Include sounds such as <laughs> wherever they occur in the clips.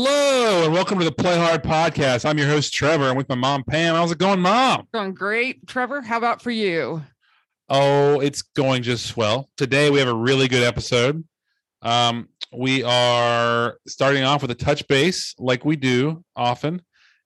Hello and welcome to the Play Hard podcast. I'm your host Trevor. I'm with my mom Pam. How's it going, mom? Going great. Trevor, how about for you? Oh, it's going just swell. Today we have a really good episode. Um, we are starting off with a touch base like we do often.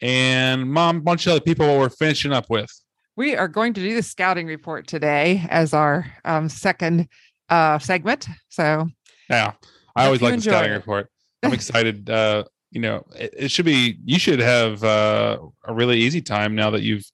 And mom, a bunch of other people we're finishing up with. We are going to do the scouting report today as our um, second uh, segment. So Yeah. I always like the scouting it. report. <laughs> I'm excited. Uh, you know, it, it should be you should have uh, a really easy time now that you've,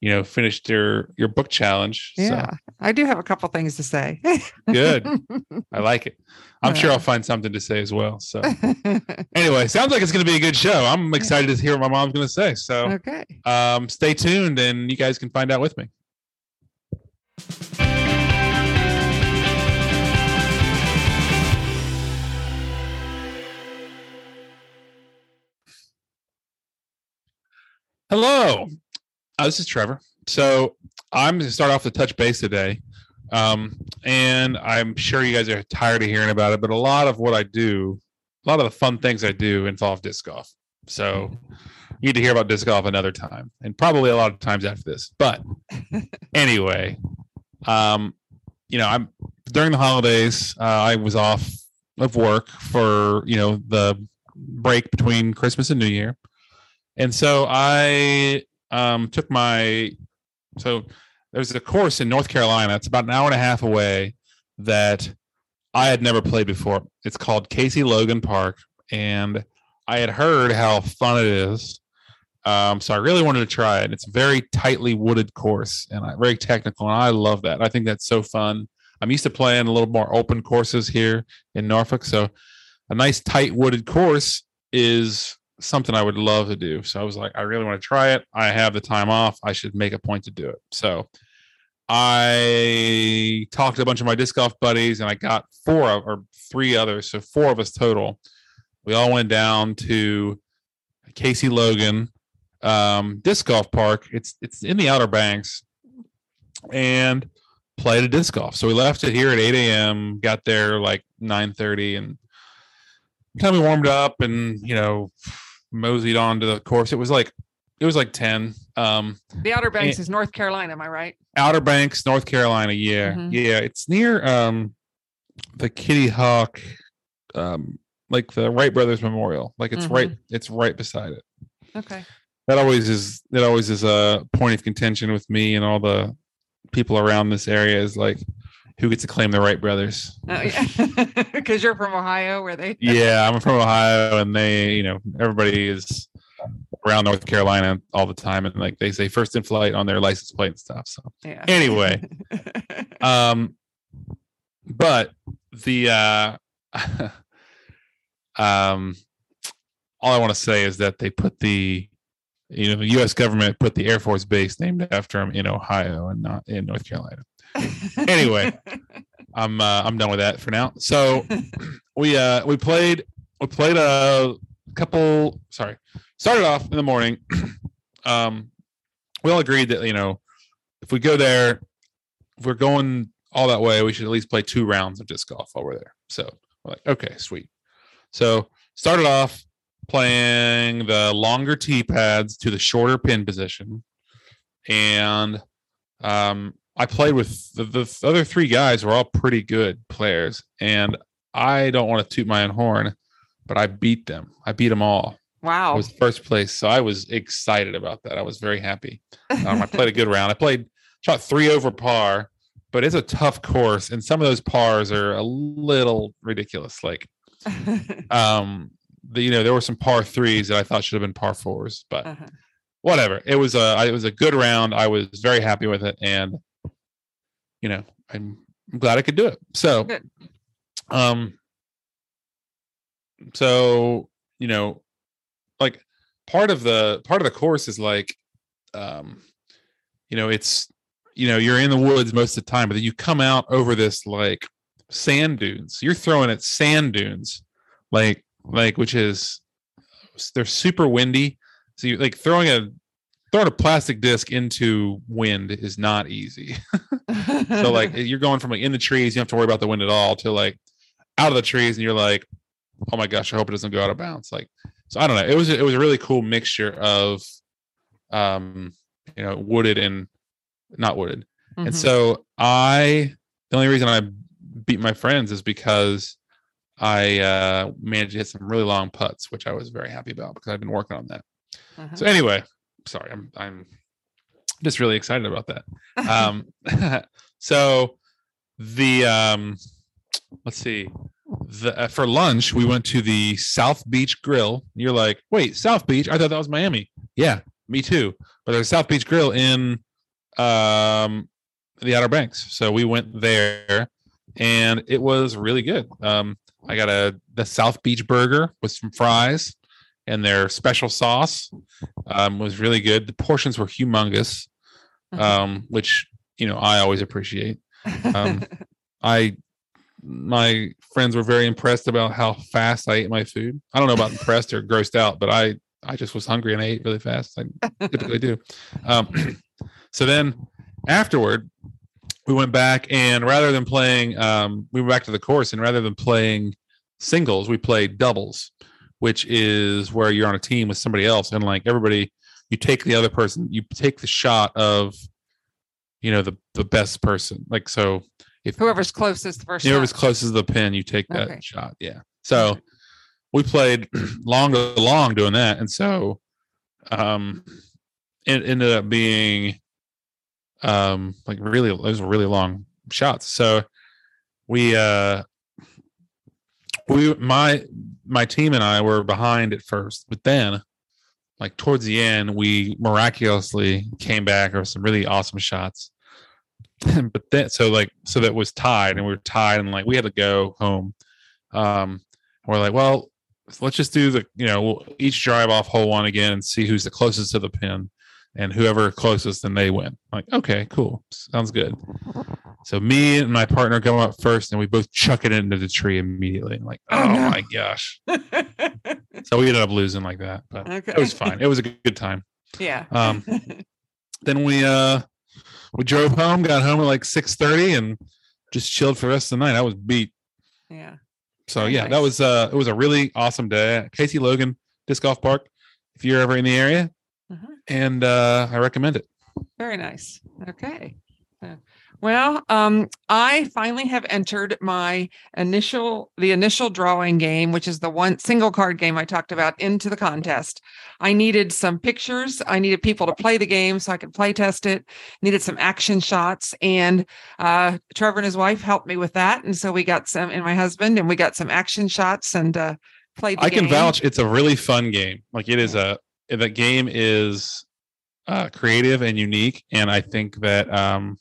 you know, finished your your book challenge. So. yeah, I do have a couple things to say. Good. I <laughs> like it. I'm sure I'll find something to say as well. So <laughs> anyway, sounds like it's going to be a good show. I'm excited to hear what my mom's going to say. So okay. um, stay tuned, and you guys can find out with me. Hello, uh, this is Trevor. So I'm going to start off the touch base today. Um, and I'm sure you guys are tired of hearing about it, but a lot of what I do, a lot of the fun things I do involve disc golf. So you need to hear about disc golf another time and probably a lot of times after this. But <laughs> anyway, um, you know, I'm during the holidays, uh, I was off of work for, you know, the break between Christmas and New Year. And so I um, took my, so there's a course in North Carolina. It's about an hour and a half away that I had never played before. It's called Casey Logan Park, and I had heard how fun it is. Um, so I really wanted to try it. It's a very tightly wooded course and I, very technical, and I love that. I think that's so fun. I'm used to playing a little more open courses here in Norfolk, so a nice tight wooded course is something I would love to do. So I was like, I really want to try it. I have the time off. I should make a point to do it. So I talked to a bunch of my disc golf buddies and I got four of, or three others. So four of us total. We all went down to Casey Logan um, disc golf park. It's it's in the Outer Banks and played a disc golf. So we left it here at 8 a.m. Got there like 9:30 and time we warmed up and you know moseyed on to the course. It was like it was like 10. Um, The Outer Banks is North Carolina. Am I right? Outer Banks, North Carolina. Yeah, Mhm. yeah. It's near um the Kitty Hawk, um, like the Wright Brothers Memorial. Like it's right, it's right beside it. Okay. That always is. That always is a point of contention with me and all the people around this area. Is like, who gets to claim the Wright Brothers? Oh, yeah. <laughs> Because you're from Ohio, where they. <laughs> yeah, I'm from Ohio, and they, you know, everybody is around North Carolina all the time, and like they say, first in flight on their license plate and stuff. So Yeah. anyway, <laughs> um, but the uh, um, all I want to say is that they put the, you know, the U.S. government put the Air Force base named after them in Ohio and not in North Carolina. Anyway. I'm uh, I'm done with that for now. So <laughs> we uh we played we played a couple sorry started off in the morning. <clears throat> um we all agreed that you know if we go there if we're going all that way we should at least play two rounds of disc golf while we're there. So we're like okay sweet. So started off playing the longer tee pads to the shorter pin position and um I played with the, the other three guys were all pretty good players, and I don't want to toot my own horn, but I beat them. I beat them all. Wow. I was first place, so I was excited about that. I was very happy. Um, I played a good <laughs> round. I played shot three over par, but it's a tough course, and some of those pars are a little ridiculous. Like, <laughs> um, the, you know, there were some par threes that I thought should have been par fours, but Uh-huh. whatever. It was a it was a good round. I was very happy with it, and you know, I'm, I'm glad I could do it. So, Good. um, so you know, like part of the part of the course is like, um, you know, it's you know, you're in the woods most of the time, but then you come out over this like sand dunes. You're throwing at sand dunes, like like which is they're super windy. So you like throwing a throwing a plastic disc into wind is not easy. <laughs> so like you're going from like in the trees, you don't have to worry about the wind at all, to like out of the trees, and you're like, oh my gosh, I hope it doesn't go out of bounds. Like so I don't know. It was it was a really cool mixture of, um, you know, wooded and not wooded. Mhm. And so I, the only reason I beat my friends is because I uh, managed to hit some really long putts, which I was very happy about because I've been working on that. Uh-huh. So anyway, sorry, I'm I'm just really excited about that. <laughs> Um, <laughs> so the um, let's see, the uh, for lunch we went to the South Beach Grill. You're like, wait, South Beach? I thought that was Miami. Yeah, me too. But there's a South Beach Grill in um the Outer Banks, so we went there, and it was really good. Um, I got a the South Beach burger with some fries and their special sauce um, was really good. The portions were humongous, um, which you know I always appreciate. um, <laughs> I my friends were very impressed about how fast I ate my food. I don't know about impressed or grossed out, but I I just was hungry and I ate really fast. I typically do. Um, <clears throat> so then afterward, we went back and rather than playing, um, we went back to the course and rather than playing singles, we played doubles, which is where you're on a team with somebody else and like everybody, you take the other person, you take the shot of, you know, the the best person. Like so, if Whoever's closest first. whoever's shot. closest to the pin, you take that Okay. shot. Yeah. So we played <clears throat> long long doing that. And so um it ended up being um like really those were really long shots. So we uh we my my team and I were behind at first, but then like towards the end we miraculously came back with some really awesome shots. <laughs> But then so like so that was tied and we were tied and like we had to go home. Um we're like well let's just do the you know we'll each drive off hole one again and see who's the closest to the pin and whoever closest then they win. Like okay cool. Sounds good. So me and my partner go up first and we both chuck it into the tree immediately. Like Oh, oh, no. my gosh. <laughs> So we ended up losing like that but okay. it was fine. It was a good, time. Yeah. Um, <laughs> then we uh we drove home got home at like 6 30 and just chilled for the rest of the night. I was beat. Yeah. so Very yeah that was uh it was a really awesome day. Casey logan disc golf park if you're ever in the area Mhm. and uh i recommend it Very nice. Okay. Uh, Well, um, I finally have entered my initial the initial drawing game, which is the one single card game I talked about, into the contest. I needed some pictures. I needed people to play the game so I could play test it. Needed some action shots, and uh, Trevor and his wife helped me with that. And so we got some, and my husband, and we got some action shots and uh, played. I can game. vouch it's a really fun game like it is a the game is uh creative and unique and i think that um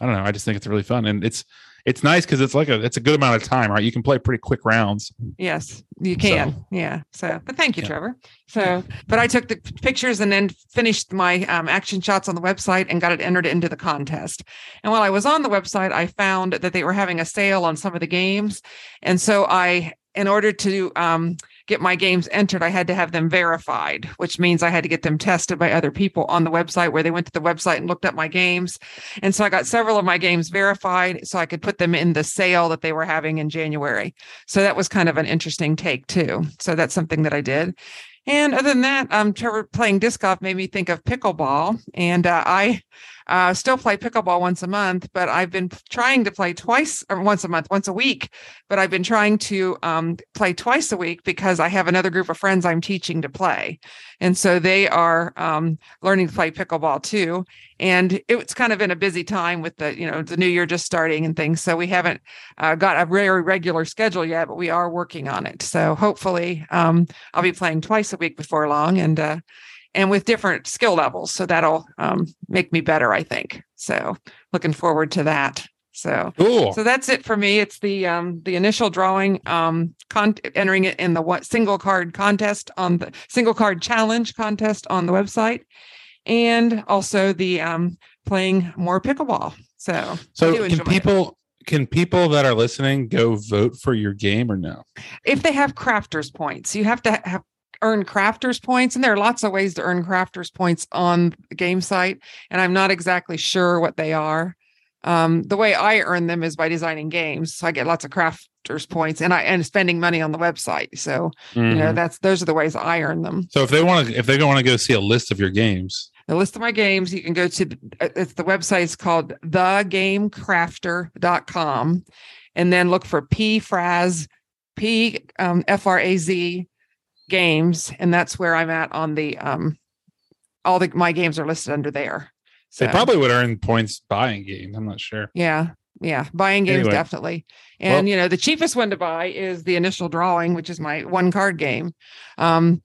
i don't know i just think it's really fun and it's it's nice because it's like a it's a good amount of time right you can play pretty quick rounds Yes, you can. So- yeah. So, but thank you, Yeah. Trevor. So, but I took the pictures and then finished my um, action shots on the website and got it entered into the contest. And while I was on the website, I found that they were having a sale on some of the games. And so I, in order to um, get my games entered, I had to have them verified, which means I had to get them tested by other people on the website where they went to the website and looked up my games. And so I got several of my games verified so I could put them in the sale that they were having in January. So that was kind of an interesting take too. So that's something that I did. And other than that, um, Trevor playing disc golf made me think of pickleball, and uh, I uh, still play pickleball once a month. But I've been trying to play twice or once a month, once a week. But I've been trying to um, play twice a week because I have another group of friends I'm teaching to play, and so they are um, learning to play pickleball too. And it's kind of in a busy time with the you know the new year just starting and things. So we haven't uh, got a very regular schedule yet, but we are working on it. So hopefully, um, I'll be playing twice a week before long, and uh, and with different skill levels. So that'll um, make me better, I think. So looking forward to that. So cool so that's it for me. It's the um, the initial drawing, um, con- entering it in the what single card contest on the single card challenge contest on the website, and also the um, playing more pickleball. So so can enjoy it. people can people that are listening go vote for your game or no if they have crafters points, you have to have earn crafters points and there are lots of ways to earn crafters points on the game site and i'm not exactly sure what they are um, the way I earn them is by designing games. So I get lots of crafters points and I and spending money on the website. So you know Mhm. that's those are the ways I earn them. So if they want to, if they want to go see a list of your games, The list of my games, you can go to the- uh, it's the website is called thegamecrafter.com and then look for P Fraz P um, F R A Z games and that's where I'm at on the um all the my games are listed under there. They probably would earn points buying games. I'm not sure. yeah, yeah, buying games Anyway. definitely. And you know, the cheapest one to buy is the initial drawing, which is my one card game. Um,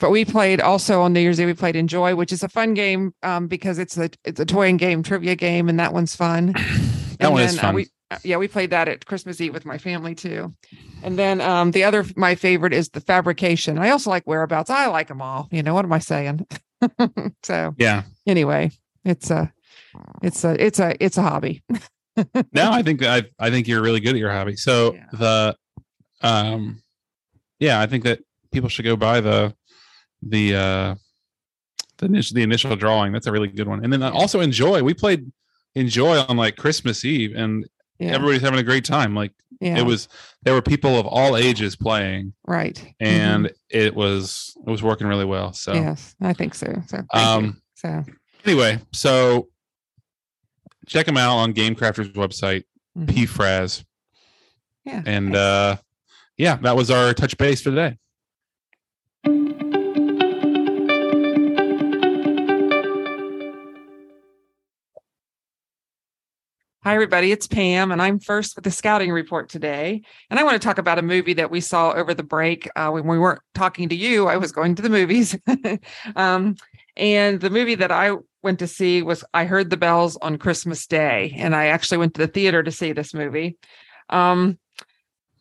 but we played also on New Year's Eve. We played Enjoy, which is a fun game um, because it's a it's a toy and game trivia game, and that one's fun. <coughs> That And one is then, uh, fun. we, uh, yeah, we played that at Christmas Eve with my family too. And then um, the other my favorite is the fabrication. I also like whereabouts. I like them all. You know what am I saying? <laughs> so yeah. anyway, it's a it's a it's a it's a hobby. <laughs> No, I think I I think you're really good at your hobby. So Yeah. the um yeah, I think that people should go buy the the uh the initial the initial drawing. That's a really good one. And then also enjoy. We played enjoy on like Christmas Eve and Yeah, everybody's having a great time. Like yeah, it was there were people of all ages playing right. And it was it was working really well. So yes, I think so. So thank you. um so anyway, so check them out on Gamecrafter's website, mhm. PFRAZ. yeah, And thanks. uh yeah, that was our touch base for today. Hi, everybody. It's Pam, and I'm first with the scouting report today. And I want to talk about a movie that we saw over the break. Uh, when we weren't talking to you, I was going to the movies. <laughs> um, and the movie that I went to see was I Heard the Bells on Christmas Day. And I actually went to the theater to see this movie. Um,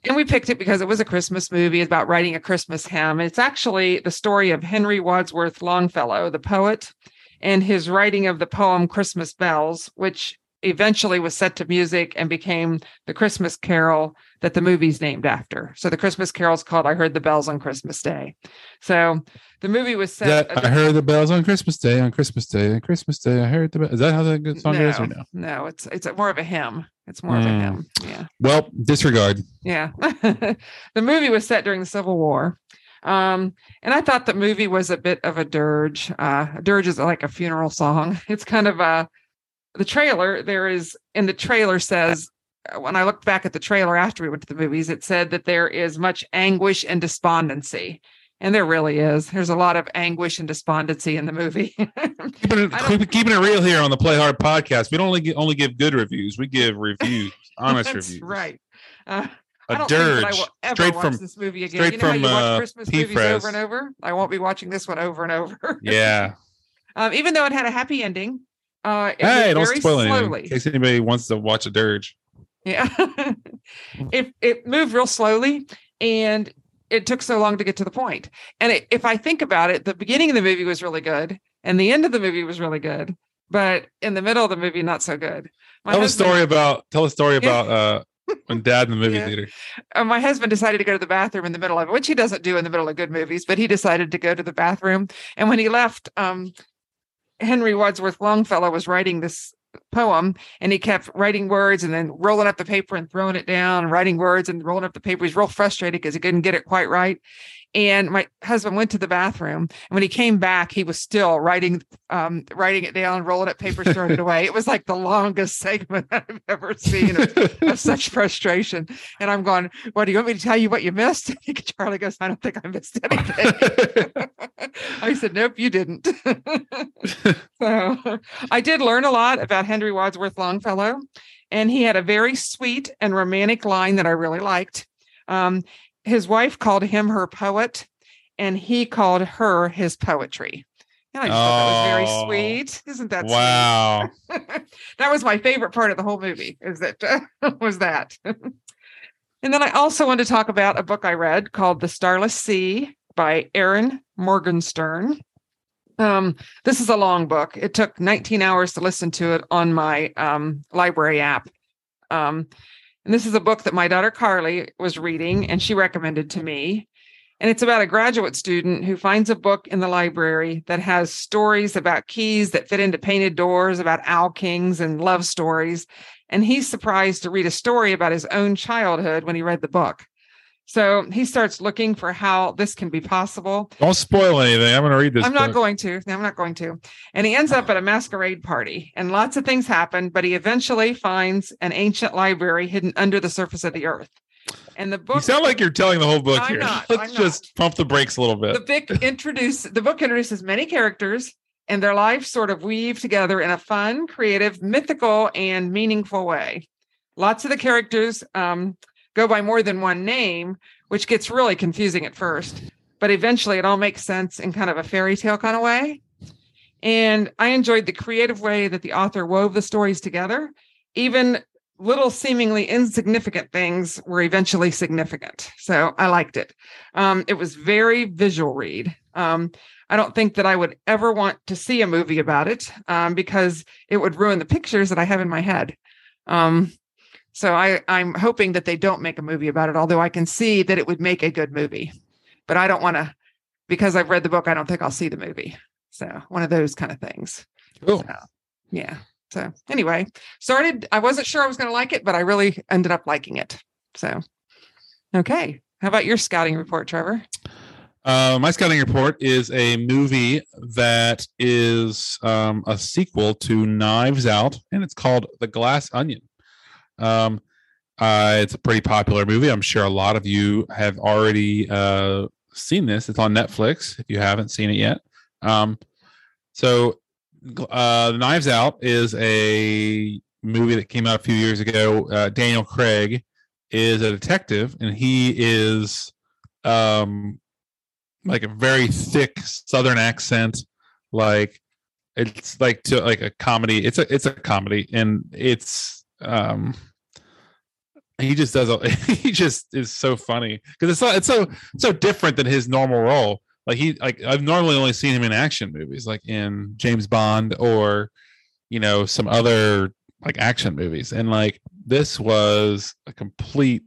and we picked it because it was a Christmas movie about writing a Christmas hymn. It's actually the story of Henry Wadsworth Longfellow, the poet, and his writing of the poem Christmas Bells, which eventually was set to music and became the Christmas Carol that the movie's named after. So the Christmas Carol's called I Heard the Bells on Christmas Day. So the movie was set. That I heard the bells on Christmas Day, on Christmas Day, on Christmas Day. I heard the bells. Is that how that good song goes or no? no, it's it's more of a hymn. It's more of a Hmm. hymn. Yeah. Well, disregard. Yeah. <laughs> the movie was set during the Civil War. Um, and I thought the movie was a bit of a dirge. Uh, a dirge is like a funeral song. <laughs> It's kind of a, the trailer, there is, in the trailer says, uh, when I looked back at the trailer after we went to the movies, it said that there is much anguish and despondency. And there really is. There's a lot of anguish and despondency in the movie. <laughs> Keeping it, I don't- keep- keeping it real here on the Play Hard podcast. We don't only only give good reviews. We give reviews, <laughs> honest That's reviews. right. Uh, A don't think that I dirge. will ever straight watch from- this movie again. straight You know how from, you watch uh, Christmas P. movies over and over? I won't be watching this one over and over. Yeah. <laughs> um, even though it had a happy ending. Uh, it hey, don't spoil slowly. in case anybody wants to watch a dirge. Yeah. <laughs> it it moved real slowly and it took so long to get to the point. And it, if I think about it, the beginning of the movie was really good and the end of the movie was really good, but in the middle of the movie, not so good. My tell a story about tell a story about uh when dad in the movie <laughs> Yeah. theater. uh, my husband decided to go to the bathroom in the middle of it, which he doesn't do in the middle of good movies, but he decided to go to the bathroom. And when he left, um, Henry Wadsworth Longfellow was writing this poem and he kept writing words and then rolling up the paper and throwing it down writing words and rolling up the paper. He's real frustrated because he couldn't get it quite right. And my husband went to the bathroom, and when he came back, he was still writing, um, writing it down, rolling up papers, throwing it away. It was like the longest <laughs> segment I've ever seen of of such <laughs> frustration. And I'm going, What do you want me to tell you what you missed? <laughs> Charlie goes, I don't think I missed anything. I said, Nope, you didn't. so I did learn a lot about Henry Wadsworth Longfellow, and he had a very sweet and romantic line that I really liked. Um, his wife called him her poet, and he called her his poetry. And I just thought that was very Oh, sweet. Isn't that sweet? wow. <laughs> that was my favorite part of the whole movie is that <laughs> was that and then i also want to talk about a book i read called the starless sea by erin morgenstern um, this is a long book it took 19 hours to listen to it on my um, library app um, and this is a book that my daughter carly was reading and she recommended to me and it's about a graduate student who finds a book in the library that has stories about keys that fit into painted doors, about owl kings and love stories. and he's surprised to read a story about his own childhood when he read the book. So he starts looking for how this can be possible. Don't spoil anything. I'm going to read this. I'm not going to. I'm not going to. And he ends up at a masquerade party, and lots of things happen, but he eventually finds an ancient library hidden under the surface of the earth. And the book You sound like you're telling the whole book I'm here. not, <laughs> Let's I'm just pump the brakes a little bit. the book introduce the book introduces many characters and their lives sort of weave together in a fun, creative, mythical, and meaningful way. Lots of the characters um, go by more than one name, which gets really confusing at first, but eventually it all makes sense in kind of a fairy tale kind of way. And I enjoyed the creative way that the author wove the stories together. Even little seemingly insignificant things were eventually significant. So I liked it. Um, it was very visual read. Um, I don't think that I would ever want to see a movie about it um, because it would ruin the pictures that I have in my head. Um, so I, I'm hoping that they don't make a movie about it, although I can see that it would make a good movie. But I don't want to, because I've read the book, I don't think I'll see the movie. So one of those kind of things. Cool. So, yeah. So anyway, started. I wasn't sure I was going to like it, but I really ended up liking it. So, okay. How about your scouting report, Trevor? Uh, my scouting report is a movie that is um, a sequel to Knives Out, and it's called The Glass Onion. Um, uh, it's a pretty popular movie. I'm sure a lot of you have already uh, seen this. It's on Netflix if you haven't seen it yet. Um, so, uh, Knives Out is a movie that came out a few years ago. Uh, Daniel Craig is a detective, and he is um, like a very thick Southern accent. Like it's like to like a comedy. It's a it's a comedy, and it's um he just does a, <laughs> he just is so funny because it's so it's so so different than his normal role like he like i've normally only seen him in action movies like in james bond or you know some other like action movies and like this was a complete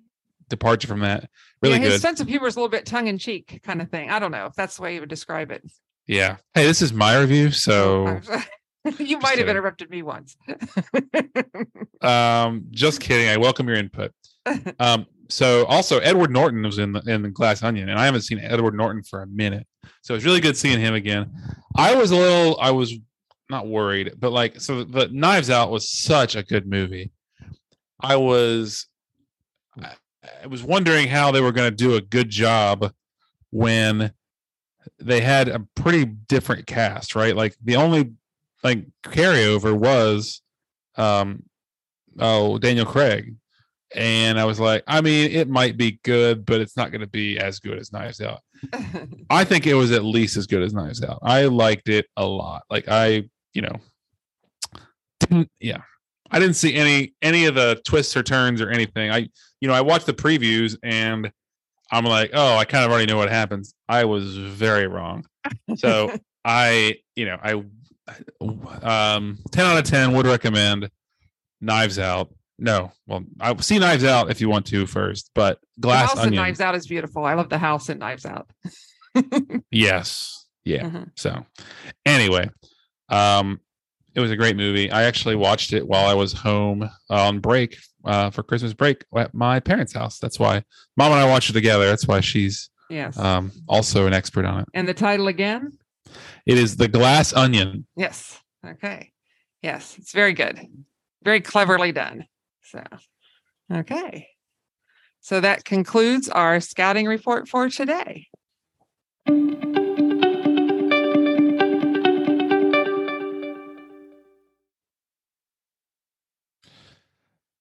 departure from that really yeah, his good sense of humor is a little bit tongue in cheek kind of thing. I don't know if that's the way you would describe it. yeah hey this is my review so <laughs> <laughs> you might have interrupted me once. <laughs> um just kidding. I welcome your input. Um so also edward norton was in the in the glass onion and i haven't seen edward norton for a minute. So it's really good seeing him again. I was a little i was not worried but like so the knives out was such a good movie. I was I was wondering how they were going to do a good job when they had a pretty different cast right? Like the only like carryover was um oh daniel craig. And i was like i mean it might be good but it's not going to be as good as knives out. <laughs> I think it was at least as good as knives out. I liked it a lot. Like i you know didn't yeah. I didn't see any any of the twists or turns or anything. I you know i watched the previews and i'm like oh i kind of already know what happens. I was very wrong. So <laughs> i you know i um 10 out of 10 would recommend knives out no well i see knives out if you want to first but glass onion Knives Out is beautiful. I love the house and Knives Out. <laughs> yes yeah Mhm. so anyway um it was a great movie i actually watched it while i was home on break uh for christmas break at my parents house that's why mom and i watched it together that's why she's Yes. um also an expert on it and the title again? It is the glass onion Yes. Okay. Yes, it's very good. Very cleverly done. So, okay. So that concludes our scouting report for today.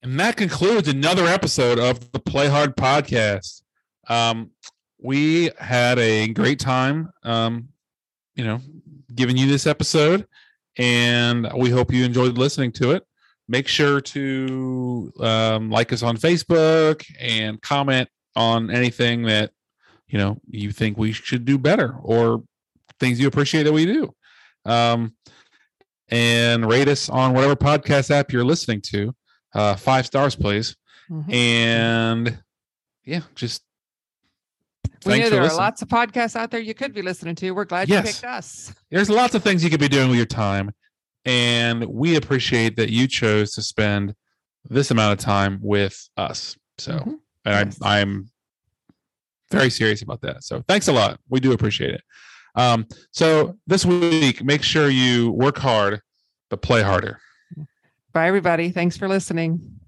And that concludes another episode of the Play Hard podcast. Um, we had a great time, um, you know, giving you this episode, and we hope you enjoyed listening to it. Make sure to um, like us on Facebook and comment on anything that you know you think we should do better or things you appreciate that we do. Um, and rate us on whatever podcast app you're listening to uh five stars please Mhm. and yeah just we thanks know there are listening. lots of podcasts out there you could be listening to. We're glad Yes. you picked us. there's lots of things you could be doing with your time and we appreciate that you chose to spend this amount of time with us. So, Mhm. and Yes. I, I'm very serious about that. So, thanks a lot. We do appreciate it. Um, so this week, make sure you work hard, but play harder. Bye, everybody. Thanks for listening.